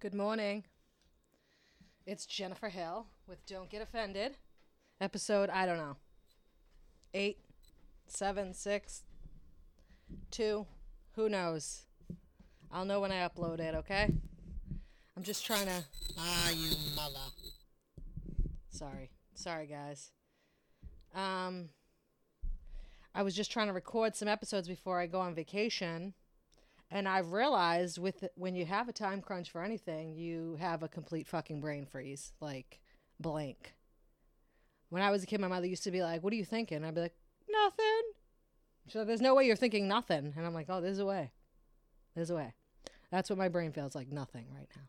Good morning. It's Jennifer Hill with Don't Get Offended. Episode, I don't know. Eight, seven, six, two. Who knows? I'll know when I upload it, okay? I'm just trying to. Ah, you mother. Sorry. Sorry, guys. Um, I was just trying to record some episodes before I go on vacation. And I've realized with when you have a time crunch for anything, you have a complete fucking brain freeze, like blank. When I was a kid, my mother used to be like, "What are you thinking?" I'd be like, "Nothing." So like, there's no way you're thinking nothing, and I'm like, "Oh, there's a way. There's a way." That's what my brain feels like, nothing right now.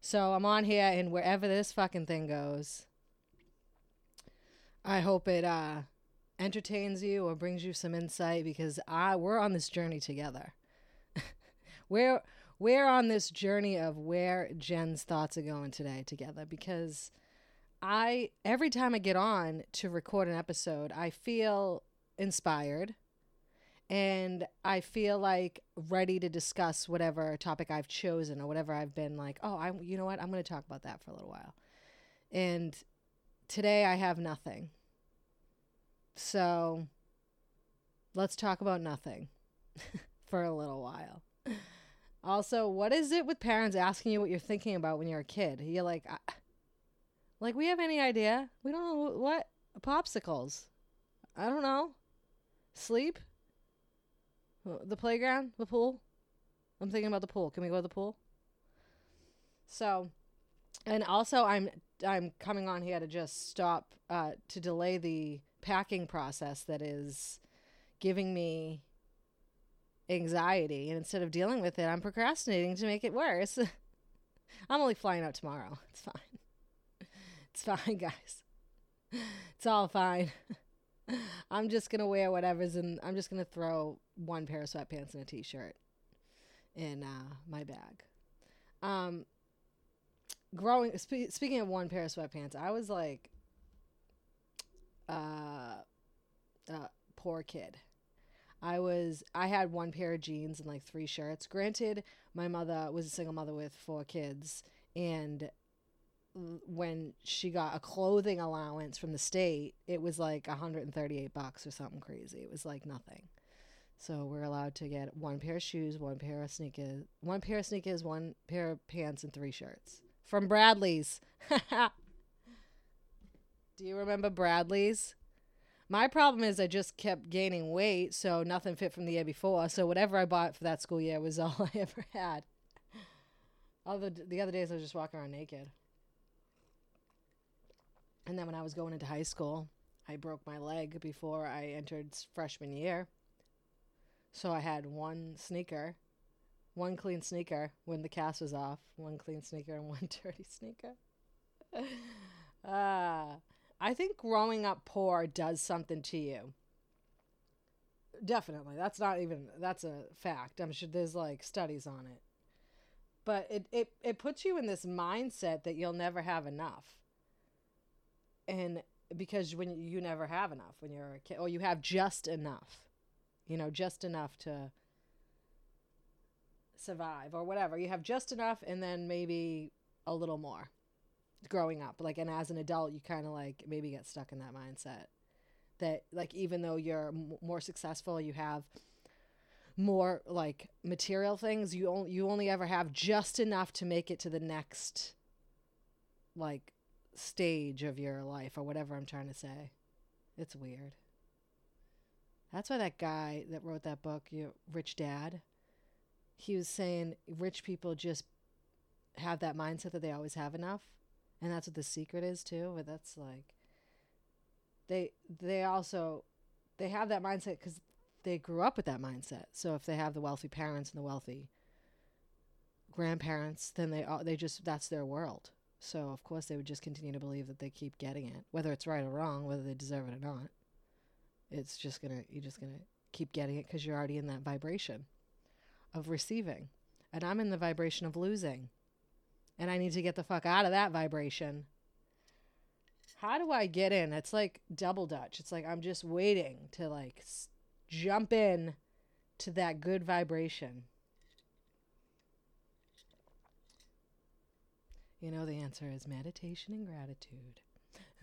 So I'm on here, and wherever this fucking thing goes, I hope it uh, entertains you or brings you some insight because I we're on this journey together. We're we're on this journey of where Jen's thoughts are going today together because I every time I get on to record an episode, I feel inspired and I feel like ready to discuss whatever topic I've chosen or whatever I've been like, oh, I you know what? I'm going to talk about that for a little while. And today I have nothing. So let's talk about nothing for a little while. Also, what is it with parents asking you what you're thinking about when you're a kid? You're like, like we have any idea? We don't know what popsicles. I don't know. Sleep. The playground, the pool. I'm thinking about the pool. Can we go to the pool? So, and also I'm I'm coming on here to just stop uh, to delay the packing process that is giving me anxiety and instead of dealing with it i'm procrastinating to make it worse. I'm only flying out tomorrow. It's fine. It's fine guys. It's all fine. I'm just gonna wear whatever's in i'm just gonna throw one pair of sweatpants and a t-shirt in uh, my bag. Um growing spe- speaking of one pair of sweatpants i was like uh, uh poor kid i was i had one pair of jeans and like three shirts granted my mother was a single mother with four kids and when she got a clothing allowance from the state it was like 138 bucks or something crazy it was like nothing so we're allowed to get one pair of shoes one pair of sneakers one pair of sneakers one pair of pants and three shirts from Bradlees. Do you remember Bradlees? My problem is I just kept gaining weight, so nothing fit from the year before. So whatever I bought for that school year was all I ever had. Other the other days I was just walking around naked. And then when I was going into high school, I broke my leg before I entered freshman year. So I had one sneaker one clean sneaker when the cast was off, one clean sneaker and one dirty sneaker. uh, I think growing up poor does something to you. Definitely. That's not even that's a fact. I'm sure there's like studies on it. But it, it, it puts you in this mindset that you'll never have enough. And because when you never have enough when you're a kid or you have just enough. You know, just enough to survive or whatever. You have just enough and then maybe a little more growing up. Like, and as an adult, you kind of like maybe get stuck in that mindset that, like, even though you're m- more successful, you have more like material things, you only, you only ever have just enough to make it to the next, like, stage of your life or whatever I'm trying to say. It's weird. That's why that guy that wrote that book, you Rich Dad, he was saying rich people just have that mindset that they always have enough and that's what the secret is too but that's like they they also they have that mindset because they grew up with that mindset so if they have the wealthy parents and the wealthy grandparents then they they just that's their world so of course they would just continue to believe that they keep getting it whether it's right or wrong whether they deserve it or not it's just gonna you're just gonna keep getting it because you're already in that vibration of receiving. And I'm in the vibration of losing. And I need to get the fuck out of that vibration. How do I get in? It's like double dutch. It's like I'm just waiting to like s- jump in to that good vibration. You know, the answer is meditation and gratitude.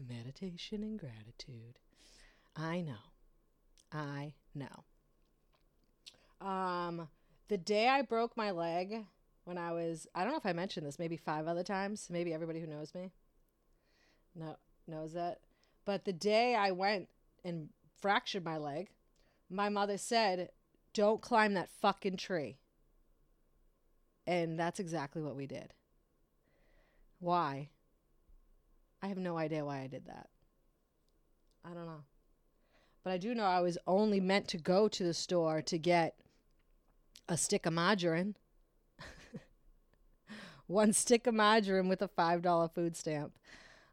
Meditation and gratitude. I know. I know. Um, the day I broke my leg when I was, I don't know if I mentioned this, maybe five other times. Maybe everybody who knows me no, knows that. But the day I went and fractured my leg, my mother said, Don't climb that fucking tree. And that's exactly what we did. Why? I have no idea why I did that. I don't know. But I do know I was only meant to go to the store to get a stick of margarine. One stick of margarine with a $5 food stamp.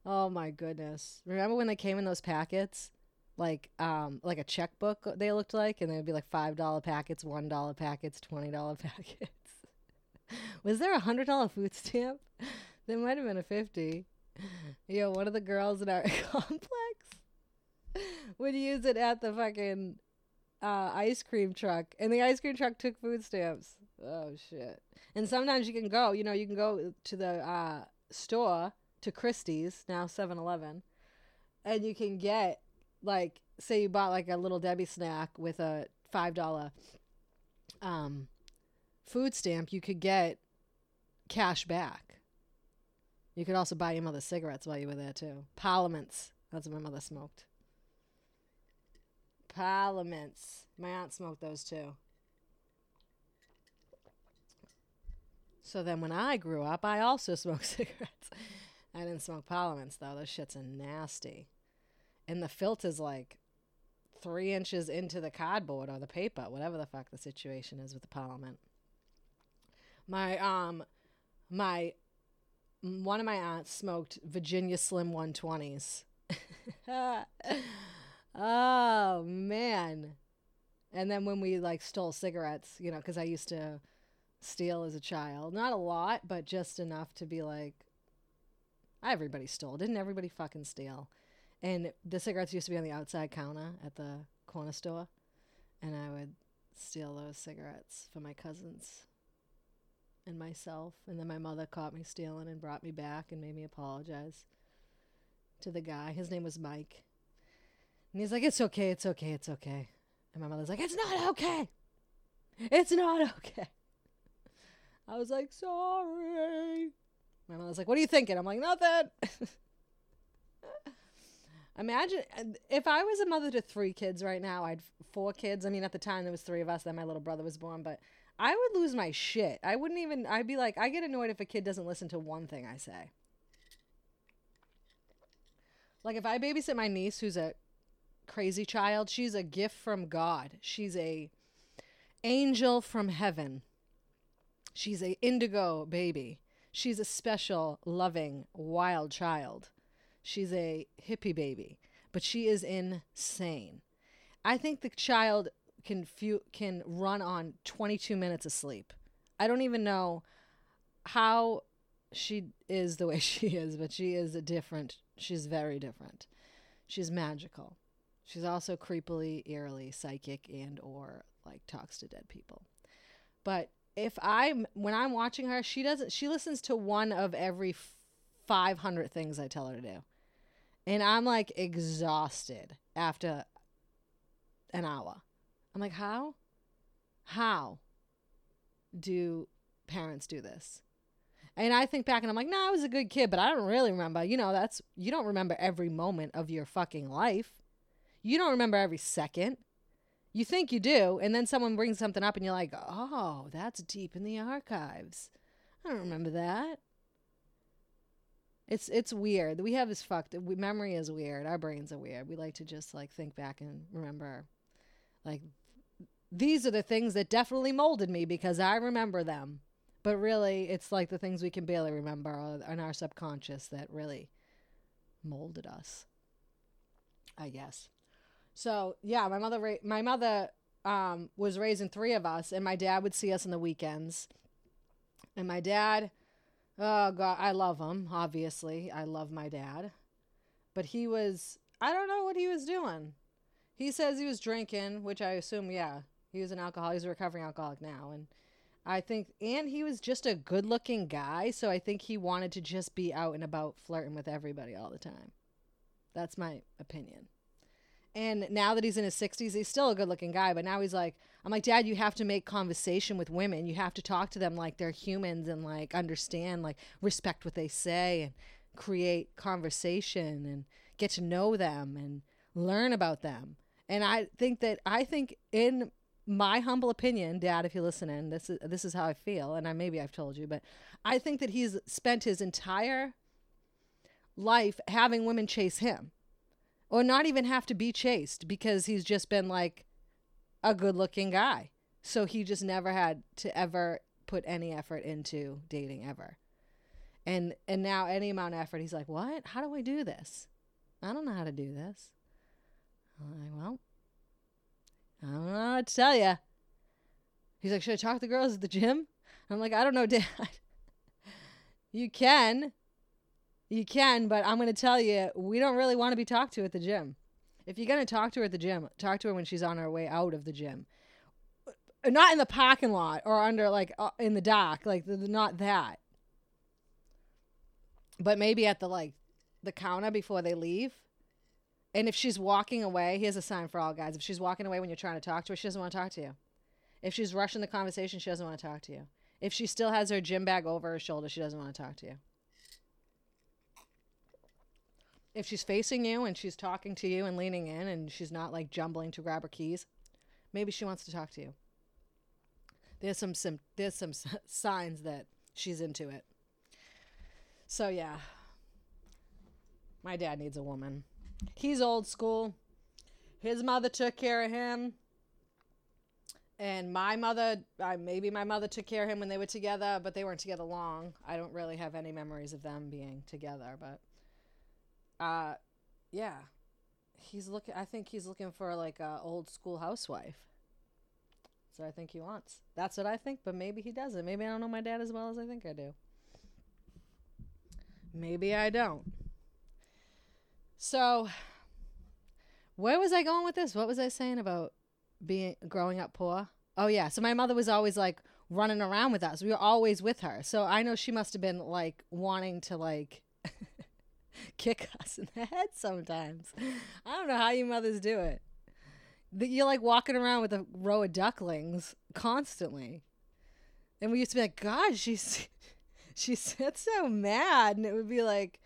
Oh my goodness. Remember when they came in those packets? Like um like a checkbook they looked like and they would be like $5 packets, $1 packets, $20 packets. Was there a $100 food stamp? There might have been a 50. Yo, one of the girls in our complex would use it at the fucking uh, ice cream truck, and the ice cream truck took food stamps. Oh shit! And sometimes you can go, you know, you can go to the uh, store to Christy's now 7-Eleven, and you can get like, say you bought like a little Debbie snack with a five dollar um, food stamp, you could get cash back. You could also buy your mother cigarettes while you were there too. Parliaments. That's what my mother smoked. Parliaments. My aunt smoked those too. So then when I grew up, I also smoked cigarettes. I didn't smoke Parliaments though. Those shits are nasty. And the filter's like three inches into the cardboard or the paper, whatever the fuck the situation is with the Parliament. My um my one of my aunts smoked Virginia Slim 120s. oh man. And then when we like stole cigarettes, you know, cuz I used to steal as a child. Not a lot, but just enough to be like everybody stole. Didn't everybody fucking steal? And the cigarettes used to be on the outside counter at the corner store, and I would steal those cigarettes for my cousins and myself. And then my mother caught me stealing and brought me back and made me apologize to the guy. His name was Mike. And he's like, It's okay, it's okay, it's okay. And my mother's like, It's not okay. It's not okay. I was like, Sorry. My mother's like, What are you thinking? I'm like, Nothing. Imagine if I was a mother to three kids right now, I'd four kids. I mean, at the time there was three of us, then my little brother was born, but I would lose my shit. I wouldn't even, I'd be like, I get annoyed if a kid doesn't listen to one thing I say. Like if I babysit my niece who's a crazy child, she's a gift from God. She's a angel from heaven. She's a indigo baby. She's a special, loving, wild child. She's a hippie baby, but she is insane. I think the child can fu- can run on 22 minutes of sleep. I don't even know how she is the way she is, but she is a different. She's very different. She's magical. She's also creepily, eerily psychic and or like talks to dead people. But if I'm when I'm watching her, she doesn't she listens to one of every 500 things I tell her to do. And I'm like exhausted after an hour. I'm like, how? How do parents do this? And I think back and I'm like, no, nah, I was a good kid, but I don't really remember. You know, that's, you don't remember every moment of your fucking life. You don't remember every second. You think you do. And then someone brings something up and you're like, oh, that's deep in the archives. I don't remember that. It's it's weird. We have this fucked. We, memory is weird. Our brains are weird. We like to just like think back and remember, like these are the things that definitely molded me because I remember them. But really, it's like the things we can barely remember in our subconscious that really molded us. I guess. So yeah, my mother ra- my mother um, was raising three of us, and my dad would see us on the weekends. And my dad Oh God, I love him. Obviously, I love my dad, but he was. I don't know what he was doing. He says he was drinking, which I assume, yeah, he was an alcoholic. He's a recovering alcoholic now, and I think, and he was just a good looking guy. So I think he wanted to just be out and about flirting with everybody all the time. That's my opinion. And now that he's in his 60s, he's still a good looking guy. But now he's like, I'm like, Dad, you have to make conversation with women. You have to talk to them like they're humans and like understand, like respect what they say and create conversation and get to know them and learn about them. And I think that, I think in my humble opinion, Dad, if you're listening, this is this is how I feel, and I maybe I've told you, but I think that he's spent his entire life having women chase him, or not even have to be chased because he's just been like a good-looking guy. So he just never had to ever put any effort into dating ever. And and now any amount of effort, he's like, "What? How do I do this? I don't know how to do this." I'm like, "Well, I don't know what to tell you. He's like, should I talk to the girls at the gym? I'm like, I don't know, Dad. you can. You can, but I'm going to tell you, we don't really want to be talked to at the gym. If you're going to talk to her at the gym, talk to her when she's on her way out of the gym. Not in the parking lot or under, like, uh, in the dock. Like, not that. But maybe at the, like, the counter before they leave and if she's walking away, here's a sign for all guys. If she's walking away when you're trying to talk to her, she doesn't want to talk to you. If she's rushing the conversation, she doesn't want to talk to you. If she still has her gym bag over her shoulder, she doesn't want to talk to you. If she's facing you and she's talking to you and leaning in and she's not like jumbling to grab her keys, maybe she wants to talk to you. There's some, some there's some signs that she's into it. So yeah. My dad needs a woman. He's old school. His mother took care of him. And my mother, maybe my mother took care of him when they were together, but they weren't together long. I don't really have any memories of them being together, but uh yeah. He's looking I think he's looking for like a old school housewife. So I think he wants. That's what I think, but maybe he doesn't. Maybe I don't know my dad as well as I think I do. Maybe I don't. So, where was I going with this? What was I saying about being growing up poor? Oh yeah, so my mother was always like running around with us. We were always with her. So I know she must have been like wanting to like kick us in the head sometimes. I don't know how you mothers do it. You're like walking around with a row of ducklings constantly. And we used to be like, God, she's she she's so mad. And it would be like,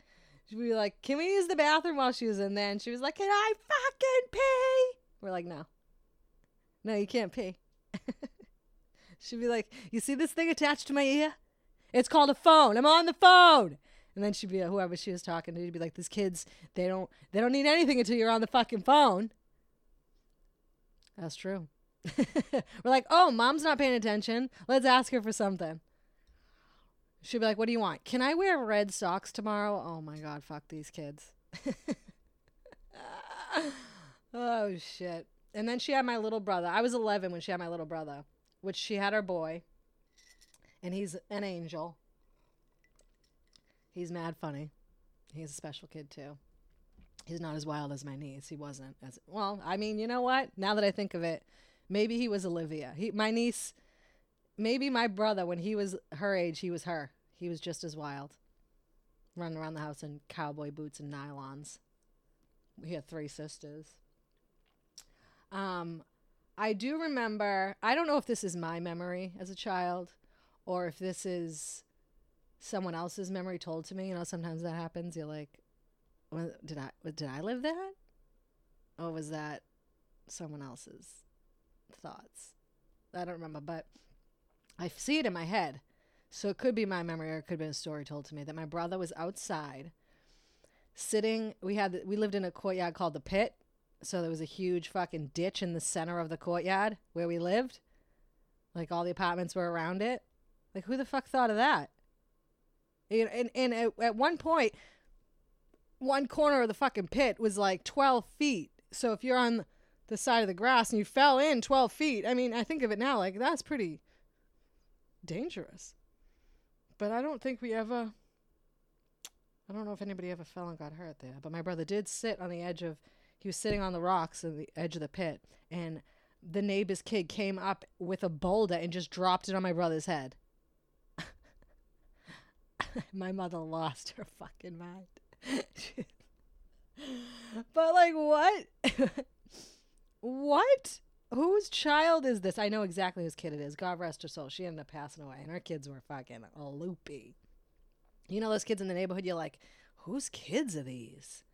She'd be like, "Can we use the bathroom while she was in there?" And she was like, "Can I fucking pee?" We're like, "No, no, you can't pee." She'd be like, "You see this thing attached to my ear? It's called a phone. I'm on the phone." And then she'd be like, whoever she was talking to. She'd be like, "These kids, they don't, they don't need anything until you're on the fucking phone." That's true. We're like, "Oh, mom's not paying attention. Let's ask her for something." She'd be like, What do you want? Can I wear red socks tomorrow? Oh my God, fuck these kids. oh shit. And then she had my little brother. I was 11 when she had my little brother, which she had her boy. And he's an angel. He's mad funny. He's a special kid too. He's not as wild as my niece. He wasn't as well. I mean, you know what? Now that I think of it, maybe he was Olivia. He, my niece maybe my brother, when he was her age, he was her. He was just as wild, running around the house in cowboy boots and nylons. We had three sisters. Um, I do remember. I don't know if this is my memory as a child, or if this is someone else's memory told to me. You know, sometimes that happens. You're like, "Did I? Did I live that? Or was that someone else's thoughts?" I don't remember, but I see it in my head. So it could be my memory or it could been a story told to me that my brother was outside sitting we had we lived in a courtyard called the pit. So there was a huge fucking ditch in the center of the courtyard where we lived. Like all the apartments were around it. Like who the fuck thought of that? And and, at, at one point one corner of the fucking pit was like 12 feet. So if you're on the side of the grass and you fell in 12 feet, I mean, I think of it now like that's pretty dangerous. But I don't think we ever. I don't know if anybody ever fell and got hurt there. But my brother did sit on the edge of. He was sitting on the rocks at the edge of the pit, and the neighbor's kid came up with a boulder and just dropped it on my brother's head. my mother lost her fucking mind. but like what? what? Whose child is this? I know exactly whose kid it is. God rest her soul. She ended up passing away, and her kids were fucking loopy. You know those kids in the neighborhood. You're like, whose kids are these?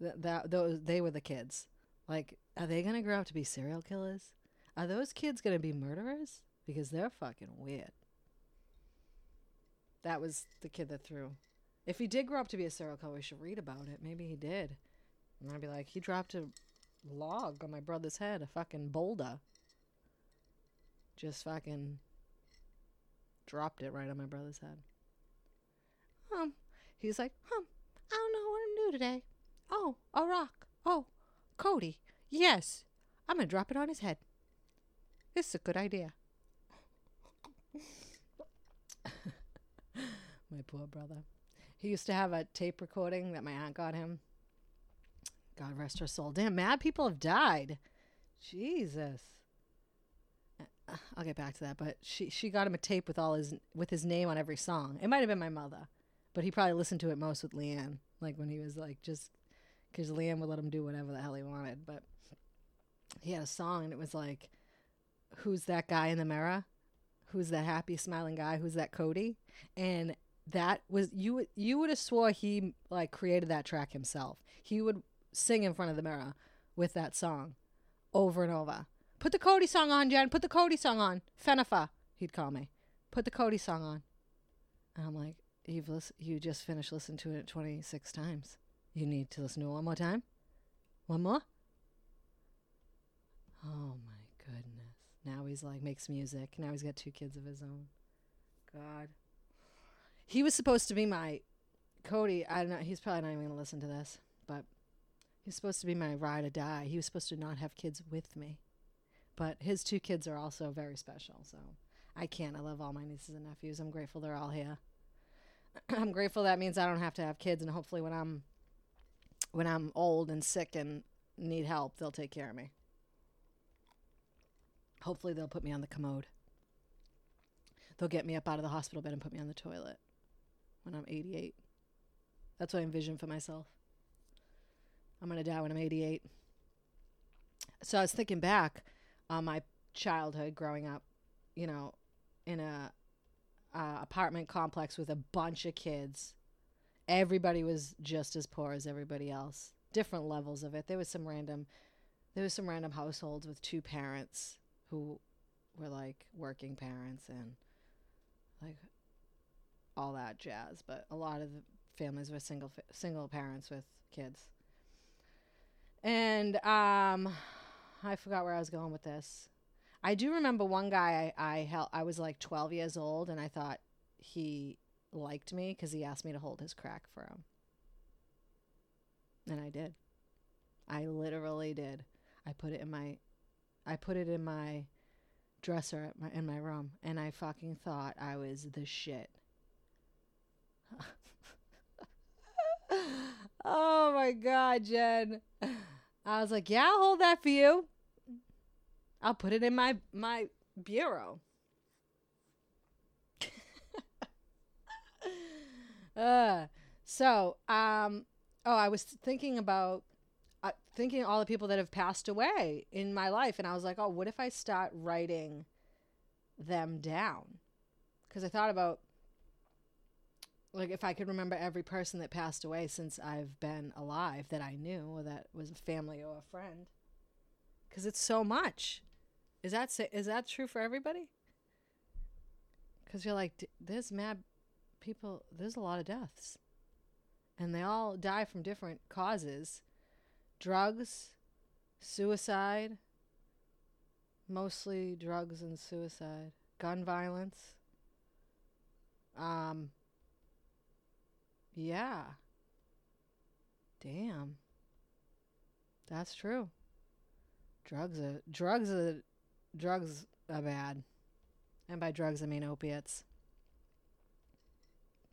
That, that those they were the kids. Like, are they gonna grow up to be serial killers? Are those kids gonna be murderers? Because they're fucking weird. That was the kid that threw. If he did grow up to be a serial killer, we should read about it. Maybe he did. And I'd be like, he dropped a log on my brother's head, a fucking boulder. Just fucking dropped it right on my brother's head. Um, he's like, um, I don't know what I'm doing today. Oh, a rock. Oh, Cody. Yes, I'm gonna drop it on his head. This is a good idea. my poor brother. He used to have a tape recording that my aunt got him. God rest her soul. Damn, mad people have died. Jesus. Uh, I'll get back to that, but she she got him a tape with all his with his name on every song. It might have been my mother, but he probably listened to it most with Leanne, like when he was like just because Leanne would let him do whatever the hell he wanted. But he had a song, and it was like, "Who's that guy in the mirror? Who's that happy smiling guy? Who's that Cody?" And that was you. You would have swore he like created that track himself. He would sing in front of the mirror with that song over and over. Put the Cody song on, Jen. Put the Cody song on. Fenifa, he'd call me. Put the Cody song on. And I'm like, you've listen- you just finished listening to it 26 times. You need to listen to it one more time. One more. Oh my goodness. Now he's like makes music. Now he's got two kids of his own. God. He was supposed to be my Cody. I don't know. He's probably not even gonna listen to this, but he's supposed to be my ride or die. He was supposed to not have kids with me, but his two kids are also very special. So I can't. I love all my nieces and nephews. I'm grateful they're all here. I'm grateful that means I don't have to have kids, and hopefully when I'm when I'm old and sick and need help, they'll take care of me. Hopefully they'll put me on the commode. They'll get me up out of the hospital bed and put me on the toilet when I'm 88. That's what I envision for myself. I'm going to die when I'm 88. So I was thinking back on my childhood growing up, you know, in a uh, apartment complex with a bunch of kids. Everybody was just as poor as everybody else. Different levels of it. There was some random there was some random households with two parents who were like working parents and like all that jazz, but a lot of the families were single fa- single parents with kids. And um I forgot where I was going with this. I do remember one guy I I held, I was like 12 years old and I thought he liked me cuz he asked me to hold his crack for him. And I did. I literally did. I put it in my I put it in my dresser my in my room and I fucking thought I was the shit. Oh my god, Jen. I was like, "Yeah, I'll hold that for you. I'll put it in my my bureau." uh, so, um oh, I was thinking about uh, thinking all the people that have passed away in my life and I was like, "Oh, what if I start writing them down?" Cuz I thought about like if I could remember every person that passed away since I've been alive that I knew or that was a family or a friend. Cuz it's so much. Is that is that true for everybody? Cuz you're like "D- there's mad people, there's a lot of deaths. And they all die from different causes. Drugs, suicide, mostly drugs and suicide, gun violence. Um yeah. Damn. That's true. Drugs are drugs are drugs are bad. And by drugs I mean opiates.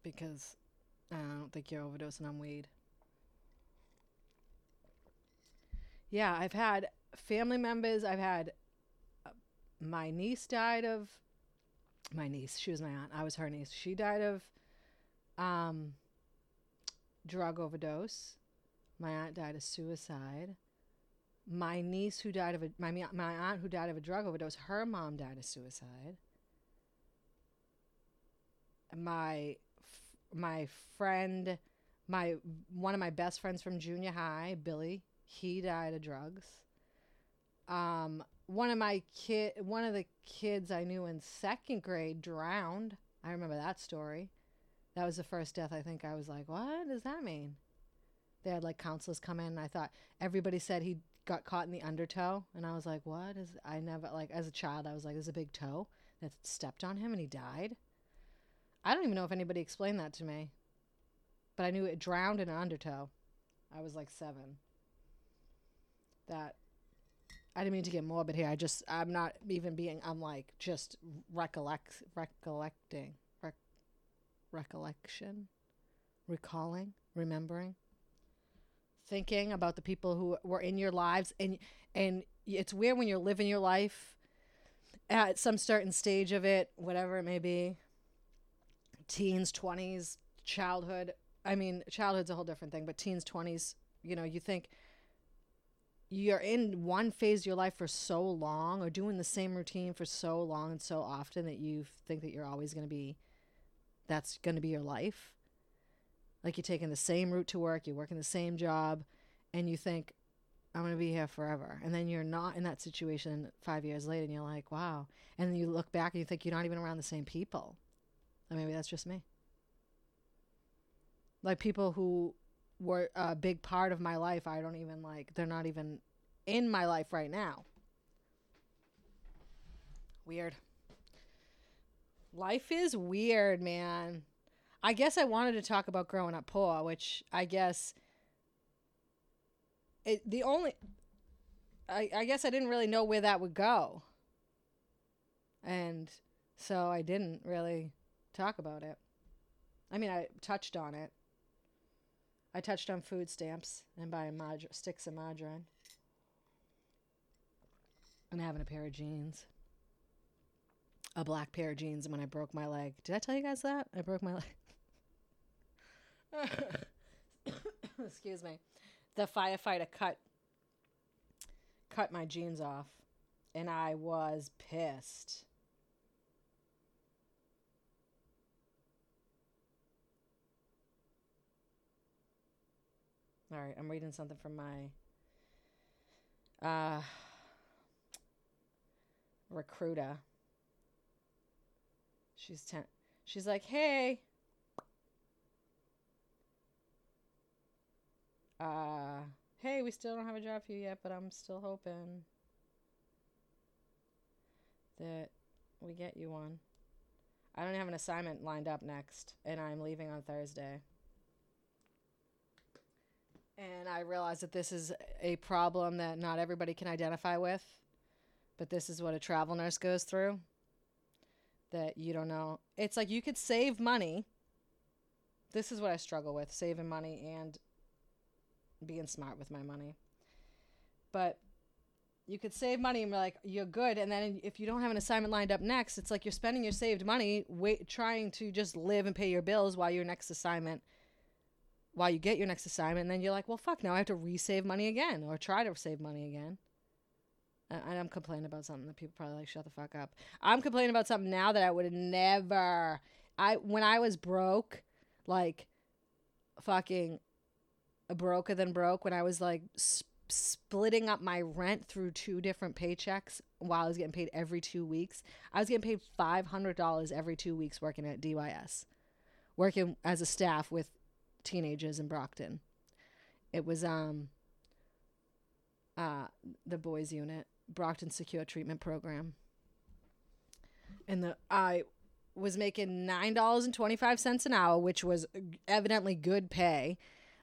Because I don't think you're overdosing on weed. Yeah, I've had family members. I've had uh, my niece died of my niece. She was my aunt. I was her niece. She died of um, drug overdose. My aunt died of suicide. My niece who died of a my my aunt who died of a drug overdose. Her mom died of suicide. My my friend, my one of my best friends from junior high, Billy, he died of drugs. Um, one of my kid, one of the kids I knew in second grade drowned. I remember that story. That was the first death. I think I was like, "What does that mean?" They had like counselors come in, and I thought everybody said he got caught in the undertow, and I was like, "What is?" I never like as a child, I was like, "There's a big toe that stepped on him, and he died." I don't even know if anybody explained that to me, but I knew it drowned in an undertow. I was like seven. That I didn't mean to get morbid here. I just I'm not even being. I'm like just recollect recollecting rec, recollection, recalling, remembering, thinking about the people who were in your lives, and and it's weird when you're living your life at some certain stage of it, whatever it may be, teens, twenties, childhood. I mean, childhood's a whole different thing, but teens, twenties. You know, you think you're in one phase of your life for so long or doing the same routine for so long and so often that you think that you're always going to be that's going to be your life like you're taking the same route to work you're working the same job and you think i'm going to be here forever and then you're not in that situation five years later and you're like wow and then you look back and you think you're not even around the same people or maybe that's just me like people who were a big part of my life. I don't even like, they're not even in my life right now. Weird. Life is weird, man. I guess I wanted to talk about growing up poor, which I guess it the only I, I guess I didn't really know where that would go. And so I didn't really talk about it. I mean, I touched on it. I touched on food stamps and buying mar- sticks of margarine. And having a pair of jeans. A black pair of jeans and when I broke my leg. Did I tell you guys that? I broke my leg. Excuse me. The firefighter cut cut my jeans off and I was pissed. All right, I'm reading something from my uh, recruiter. She's ten. She's like, "Hey, uh, hey, we still don't have a job for you yet, but I'm still hoping that we get you one. I don't have an assignment lined up next, and I'm leaving on Thursday." And I realize that this is a problem that not everybody can identify with, but this is what a travel nurse goes through. That you don't know. It's like you could save money. This is what I struggle with saving money and being smart with my money. But you could save money and be like, you're good. And then if you don't have an assignment lined up next, it's like you're spending your saved money wait, trying to just live and pay your bills while your next assignment while you get your next assignment, and then you're like, well, fuck, now I have to resave money again or try to save money again. And I'm complaining about something that people probably like, shut the fuck up. I'm complaining about something now that I would never. I when I was broke, like, fucking, broker than broke. When I was like sp- splitting up my rent through two different paychecks while I was getting paid every two weeks, I was getting paid five hundred dollars every two weeks working at DYS, working as a staff with teenagers in Brockton. It was um uh the boys unit, Brockton Secure Treatment Program. And the I was making nine dollars and twenty five cents an hour, which was evidently good pay,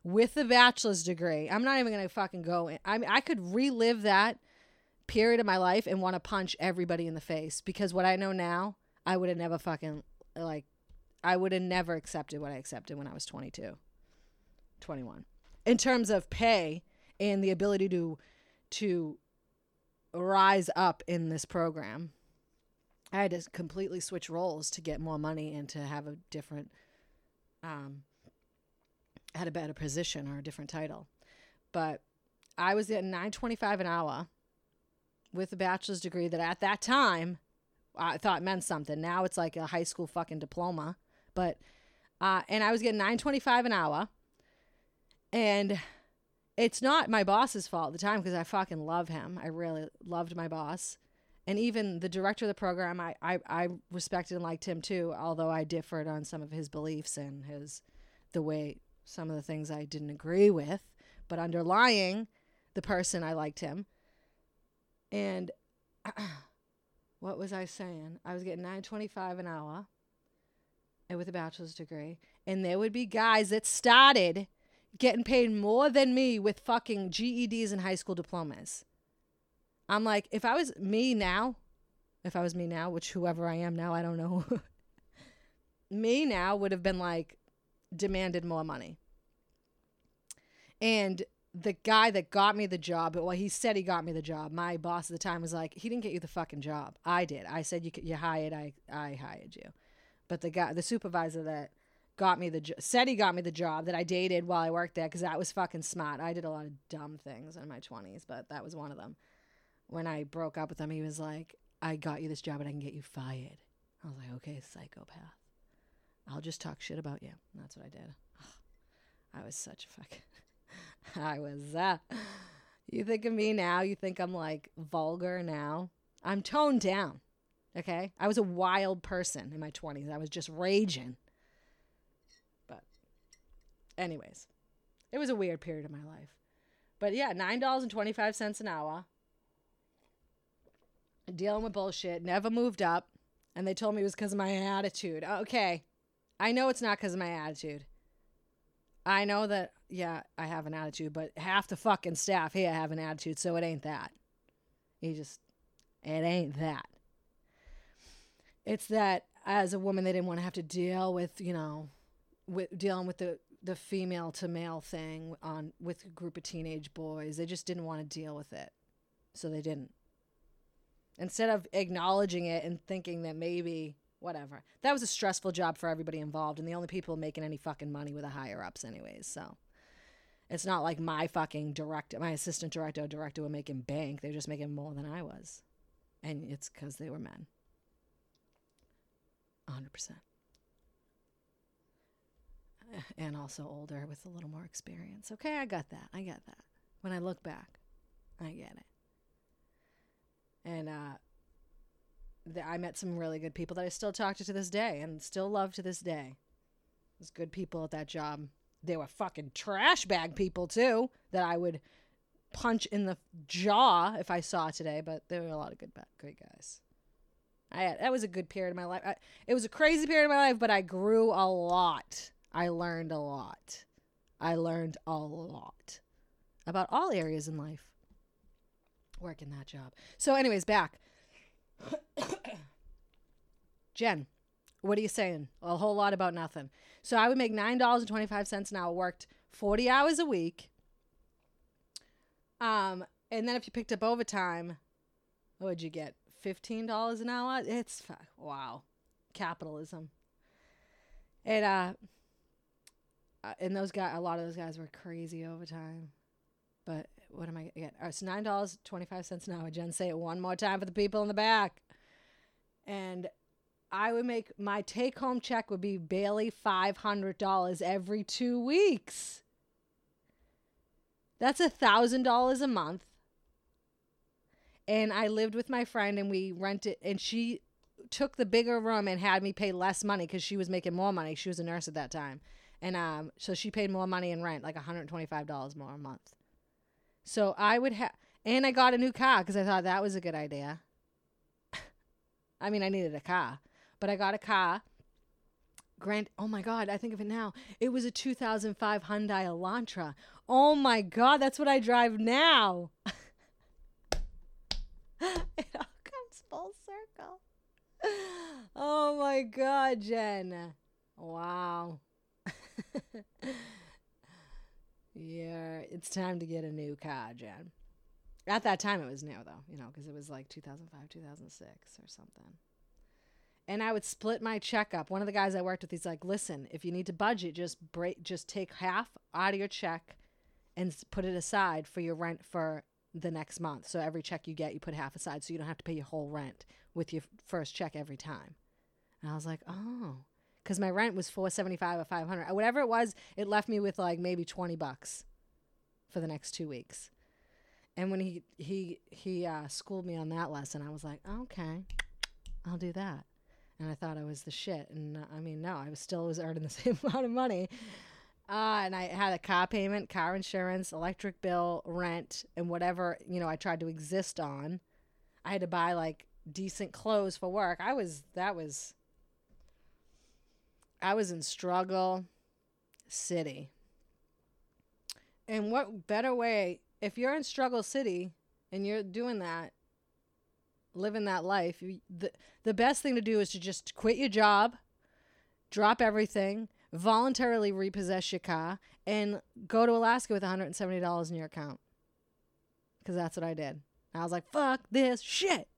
with a bachelor's degree. I'm not even gonna fucking go. In. I mean, I could relive that period of my life and want to punch everybody in the face because what I know now, I would have never fucking like, I would have never accepted what I accepted when I was 22. 21 in terms of pay and the ability to to rise up in this program. I had to completely switch roles to get more money and to have a different, um, had a better position or a different title. But I was at nine twenty five an hour with a bachelor's degree that at that time I thought meant something. Now it's like a high school fucking diploma. But uh, and I was getting nine twenty five an hour, and it's not my boss's fault at the time because I fucking love him. I really loved my boss. And even the director of the program, I, I, I respected and liked him too, although I differed on some of his beliefs and his the way some of the things I didn't agree with. But underlying the person, I liked him. And what was I saying? I was getting nine twenty five an hour and with a bachelor's degree. And there would be guys that started getting paid more than me with fucking GEDs and high school diplomas. I'm like, if I was me now, if I was me now, which whoever I am now, I don't know. me now would have been like demanded more money. And the guy that got me the job, well, he said he got me the job. My boss at the time was like, he didn't get you the fucking job. I did. I said you you hired. I I hired you. But the guy, the supervisor that got me the jo- said he got me the job that I dated while I worked there because that was fucking smart. I did a lot of dumb things in my twenties, but that was one of them. When I broke up with him, he was like, "I got you this job, and I can get you fired." I was like, "Okay, psychopath. I'll just talk shit about you." And that's what I did. I was such a fucking. I was. Uh, you think of me now? You think I'm like vulgar now? I'm toned down. Okay, I was a wild person in my 20s. I was just raging anyways, it was a weird period of my life. But yeah, $9.25 an hour. Dealing with bullshit. Never moved up. And they told me it was because of my attitude. Okay. I know it's not because of my attitude. I know that, yeah, I have an attitude, but half the fucking staff here have an attitude, so it ain't that. You just, it ain't that. It's that as a woman, they didn't want to have to deal with, you know, with dealing with the the female to male thing on with a group of teenage boys. They just didn't want to deal with it. So they didn't. Instead of acknowledging it and thinking that maybe whatever. That was a stressful job for everybody involved and the only people making any fucking money were the higher ups anyways. So it's not like my fucking director, my assistant director or director were making bank. They're just making more than I was. And it's cuz they were men. 100%. and also older with a little more experience. Okay, I got that. I get that. When I look back, I get it. And uh, the, I met some really good people that I still talk to to this day and still love to this day. There's good people at that job. They were fucking trash bag people too that I would punch in the jaw if I saw today. But there were a lot of good, great guys. I had, that was a good period of my life. I, it was a crazy period of my life, but I grew a lot I learned a lot. I learned a lot about all areas in life. Working that job. So, anyways, back. Jen, what are you saying? A whole lot about nothing. So, I would make $9.25 an hour, worked 40 hours a week. Um, and then if you picked up overtime, what would you get? $15 an hour? It's wow. Capitalism. And uh uh, and those guys, a lot of those guys were crazy overtime. But what am I getting? Oh, uh, it's nine dollars twenty five cents an hour. Jen, say it one more time for the people in the back. And I would make my take home check would be barely five hundred dollars every two weeks. That's a thousand dollars a month. And I lived with my friend, and we rented, and she took the bigger room and had me pay less money because she was making more money. She was a nurse at that time. And um, so she paid more money in rent, like $125 more a month. So I would have, and I got a new car because I thought that was a good idea. I mean, I needed a car, but I got a car. Grant, oh my God, I think of it now. It was a 2005 Hyundai Elantra. Oh my God, that's what I drive now. it all comes full circle. Oh my God, Jen. Wow. yeah, it's time to get a new car, Jen. At that time, it was new though, you know, because it was like 2005, 2006 or something. And I would split my check up. One of the guys I worked with, he's like, "Listen, if you need to budget, just break, just take half out of your check, and put it aside for your rent for the next month. So every check you get, you put half aside, so you don't have to pay your whole rent with your first check every time." And I was like, "Oh." Because my rent was four seventy five or five hundred, whatever it was. It left me with like maybe twenty bucks for the next two weeks. And when he he he uh, schooled me on that lesson, I was like, okay, I'll do that. And I thought I was the shit. And uh, I mean, no, I was still was earning the same amount of money. Uh, and I had a car payment, car insurance, electric bill, rent, and whatever you know I tried to exist on. I had to buy like decent clothes for work. I was that was. I was in struggle city. And what better way if you're in struggle city and you're doing that living that life you, the the best thing to do is to just quit your job drop everything voluntarily repossess your car and go to Alaska with $170 in your account. Cuz that's what I did. I was like fuck this shit.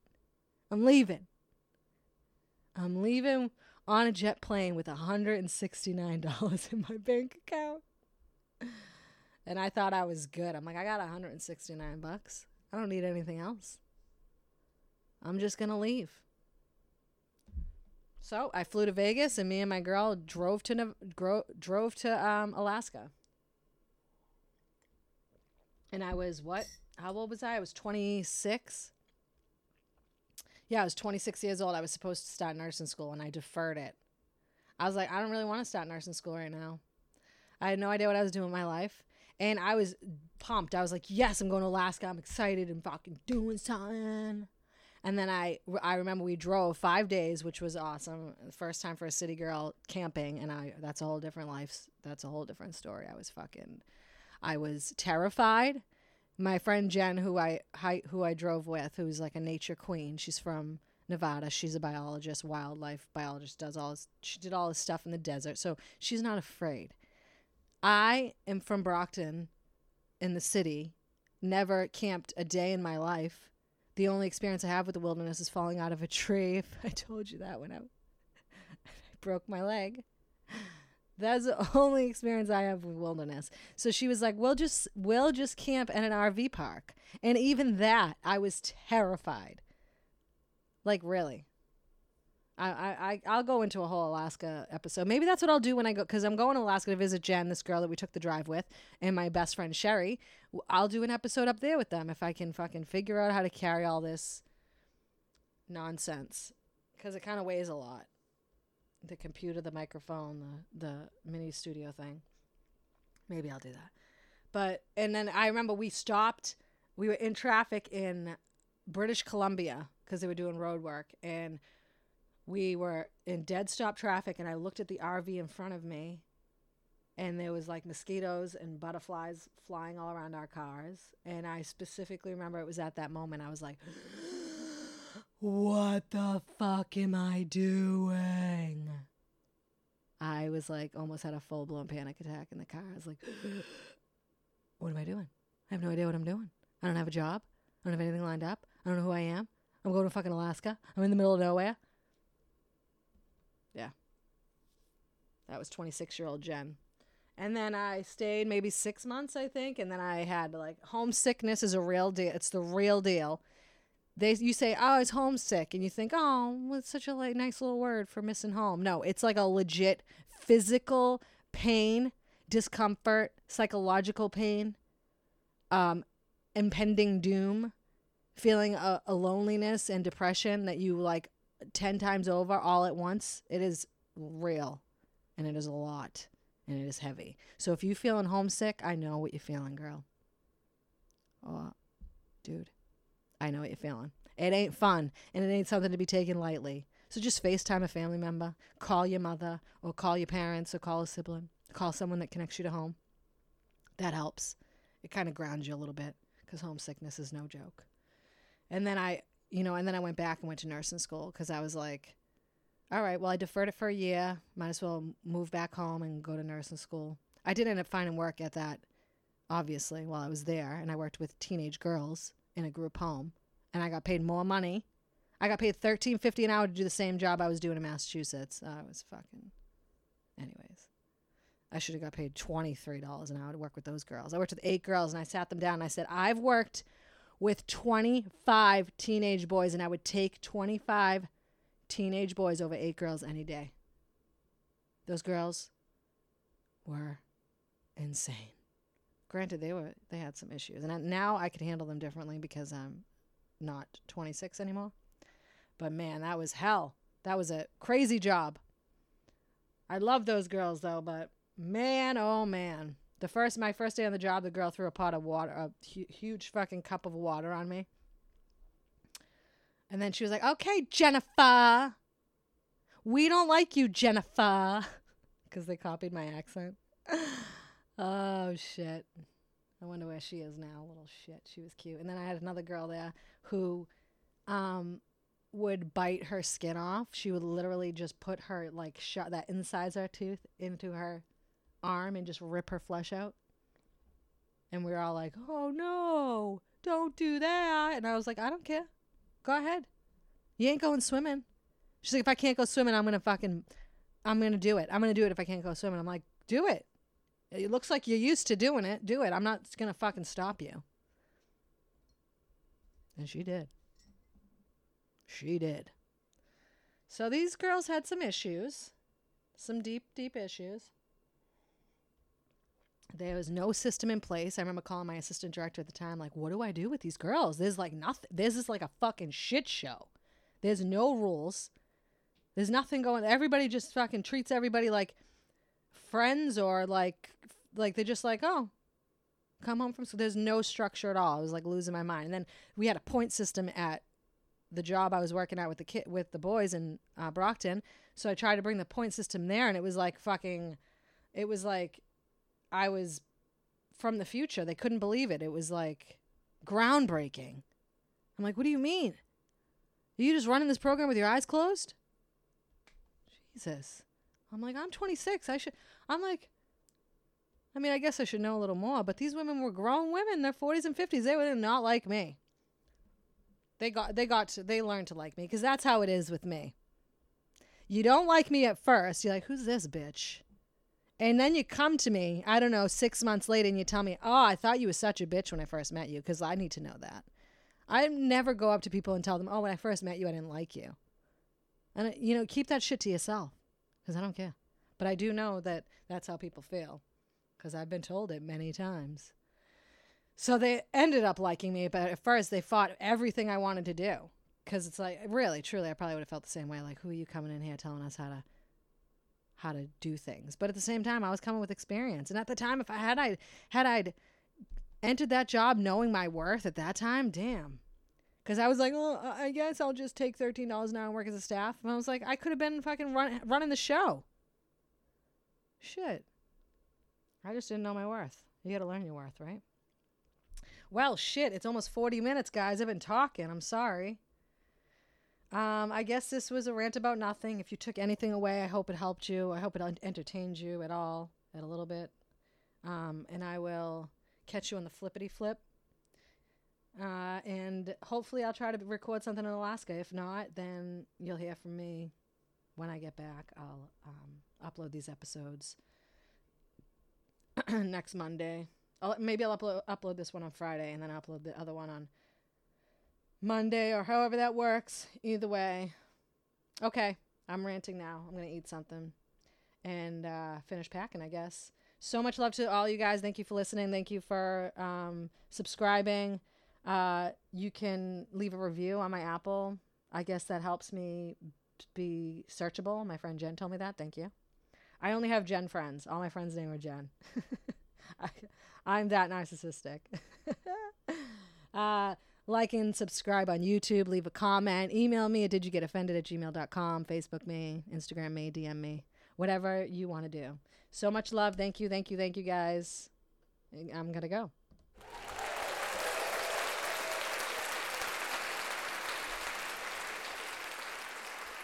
I'm leaving. I'm leaving on a jet plane with $169 in my bank account and I thought I was good. I'm like, I got 169 bucks. I don't need anything else. I'm just going to leave. So I flew to Vegas, and me and my girl drove to drove to um, Alaska. And I was what? How old was I? I was 26. Yeah, I was 26 years old. I was supposed to start nursing school, and I deferred it. I was like, I don't really want to start nursing school right now. I had no idea what I was doing with my life. And I was pumped. I was like, yes, I'm going to Alaska. I'm excited and fucking doing something. And then I, I remember we drove five days, which was awesome. First time for a city girl camping, and I that's a whole different life. That's a whole different story. I was fucking, I was terrified. My friend Jen, who I who I drove with, who's like a nature queen. She's from Nevada. She's a biologist, wildlife biologist. Does all this. She did all this stuff in the desert, so she's not afraid. I am from Brockton in the city, never camped a day in my life. The only experience I have with the wilderness is falling out of a tree. I told you that when I, I broke my leg. That's the only experience I have with wilderness. So she was like, "We'll just we'll just camp at an RV park." And even that, I was terrified. Like really. I, I, I'll go into a whole Alaska episode. Maybe that's what I'll do when I go, because I'm going to Alaska to visit Jen, this girl that we took the drive with, and my best friend Sherry. I'll do an episode up there with them if I can fucking figure out how to carry all this nonsense, because it kind of weighs a lot. The computer, the microphone, the the mini studio thing. Maybe I'll do that. But and then I remember we stopped. We were in traffic in British Columbia because they were doing road work and we were in dead stop traffic and I looked at the RV in front of me and there was like mosquitoes and butterflies flying all around our cars and I specifically remember it was at that moment I was like what the fuck am I doing? I was like almost had a full blown panic attack in the car. I was like what am I doing? I have no idea what I'm doing. I don't have a job. I don't have anything lined up. I don't know who I am. I'm going to fucking Alaska. I'm in the middle of nowhere. Yeah. That was 26 year old Jen. And then I stayed maybe six months, I think. And then I had like homesickness is a real deal. It's the real deal. They, you say, oh, it's homesick. And you think, oh, it's such a like, nice little word for missing home. No, it's like a legit physical pain, discomfort, psychological pain, um, impending doom, feeling a, a loneliness and depression that you like 10 times over all at once. It is real and it is a lot and it is heavy. So if you're feeling homesick, I know what you're feeling, girl. Oh, dude, I know what you're feeling. It ain't fun and it ain't something to be taken lightly. So just FaceTime a family member, call your mother or call your parents or call a sibling, call someone that connects you to home. That helps. It kind of grounds you a little bit because homesickness is no joke. And then I, you know, and then I went back and went to nursing school because I was like, all right, well, I deferred it for a year. Might as well move back home and go to nursing school. I did end up finding work at that, obviously, while I was there. And I worked with teenage girls in a group home, and I got paid more money. I got paid thirteen fifty an hour to do the same job I was doing in Massachusetts. Oh, I was fucking. Anyways, I should have got paid twenty three dollars an hour to work with those girls. I worked with eight girls, and I sat them down and I said, "I've worked with twenty five teenage boys, and I would take twenty five teenage boys over eight girls any day." Those girls were insane. Granted, they were they had some issues, and now I could handle them differently because I'm not 26 anymore. But man, that was hell. That was a crazy job. I love those girls though, but man, oh man, the first my first day on the job, the girl threw a pot of water, a hu- huge fucking cup of water on me, and then she was like, "Okay, Jennifer, we don't like you, Jennifer," because they copied my accent. oh shit. I wonder where she is now. Little shit. She was cute. And then I had another girl there who um would bite her skin off. She would literally just put her like shot that incisor tooth into her arm and just rip her flesh out. And we were all like, "Oh no, don't do that!" And I was like, "I don't care. Go ahead. You ain't going swimming." She's like, "If I can't go swimming, I'm gonna fucking, I'm gonna do it. I'm gonna do it if I can't go swimming." I'm like, "Do it. It looks like you're used to doing it. Do it. I'm not gonna fucking stop you." And she did. She did. So these girls had some issues, some deep, deep issues. There was no system in place. I remember calling my assistant director at the time, like, what do I do with these girls? There's like nothing. This is like a fucking shit show. There's no rules. There's nothing going. Everybody just fucking treats everybody like friends or like, like they're just like, oh, come home from school. There's no structure at all. I was like losing my mind. And then we had a point system at the job I was working at with the kid with the boys in uh, Brockton. So I tried to bring the point system there, and it was like fucking. It was like I was from the future. They couldn't believe it. It was like groundbreaking. I'm like, what do you mean? Are you just running this program with your eyes closed? Jesus. I'm like, I'm 26. I should. I'm like. I mean, I guess I should know a little more, but these women were grown women. They're 40s and 50s. They were not like me. They got they got to they learned to like me because that's how it is with me. You don't like me at first. You're like, who's this bitch? And then you come to me, I don't know, six months later, and you tell me, oh, I thought you was such a bitch when I first met you because I need to know that. I never go up to people and tell them, oh, when I first met you, I didn't like you. And, uh, you know, keep that shit to yourself because I don't care. But I do know that that's how people feel because I've been told it many times. So they ended up liking me, but at first they fought everything I wanted to do. Because it's like, really, truly, I probably would have felt the same way. Like, who are you coming in here telling us how to how to do things? But at the same time, I was coming with experience. And at the time, if I had I had I'd entered that job knowing my worth at that time, damn. Because I was like, oh, I guess I'll just take thirteen dollars an hour and work as a staff. And I was like, I could have been fucking run, running the show. Shit. I just didn't know my worth. You got to learn your worth, right? Well, shit, it's almost 40 minutes, guys. I've been talking. I'm sorry. Um, I guess this was a rant about nothing. If you took anything away, I hope it helped you. I hope it entertained you at all, at a little bit. Um, and I will catch you on the flippity flip. Uh, and hopefully, I'll try to record something in Alaska. If not, then you'll hear from me when I get back. I'll um, upload these episodes next Monday. I'll, maybe I'll upload upload this one on Friday and then upload the other one on Monday or however that works. Either way. Okay, I'm ranting now. I'm going to eat something and uh, finish packing, I guess. So much love to all you guys. Thank you for listening. Thank you for um, subscribing. Uh, you can leave a review on my Apple. I guess that helps me be searchable. My friend Jen told me that. Thank you. I only have Jen friends. All my friends' name are Jen. I, I'm that narcissistic. uh, like and subscribe on YouTube. Leave a comment. Email me at didyougetoffended at gmail.com. Facebook me. Instagram me. DM me. Whatever you want to do. So much love. Thank you. Thank you. Thank you, guys. I'm going to go.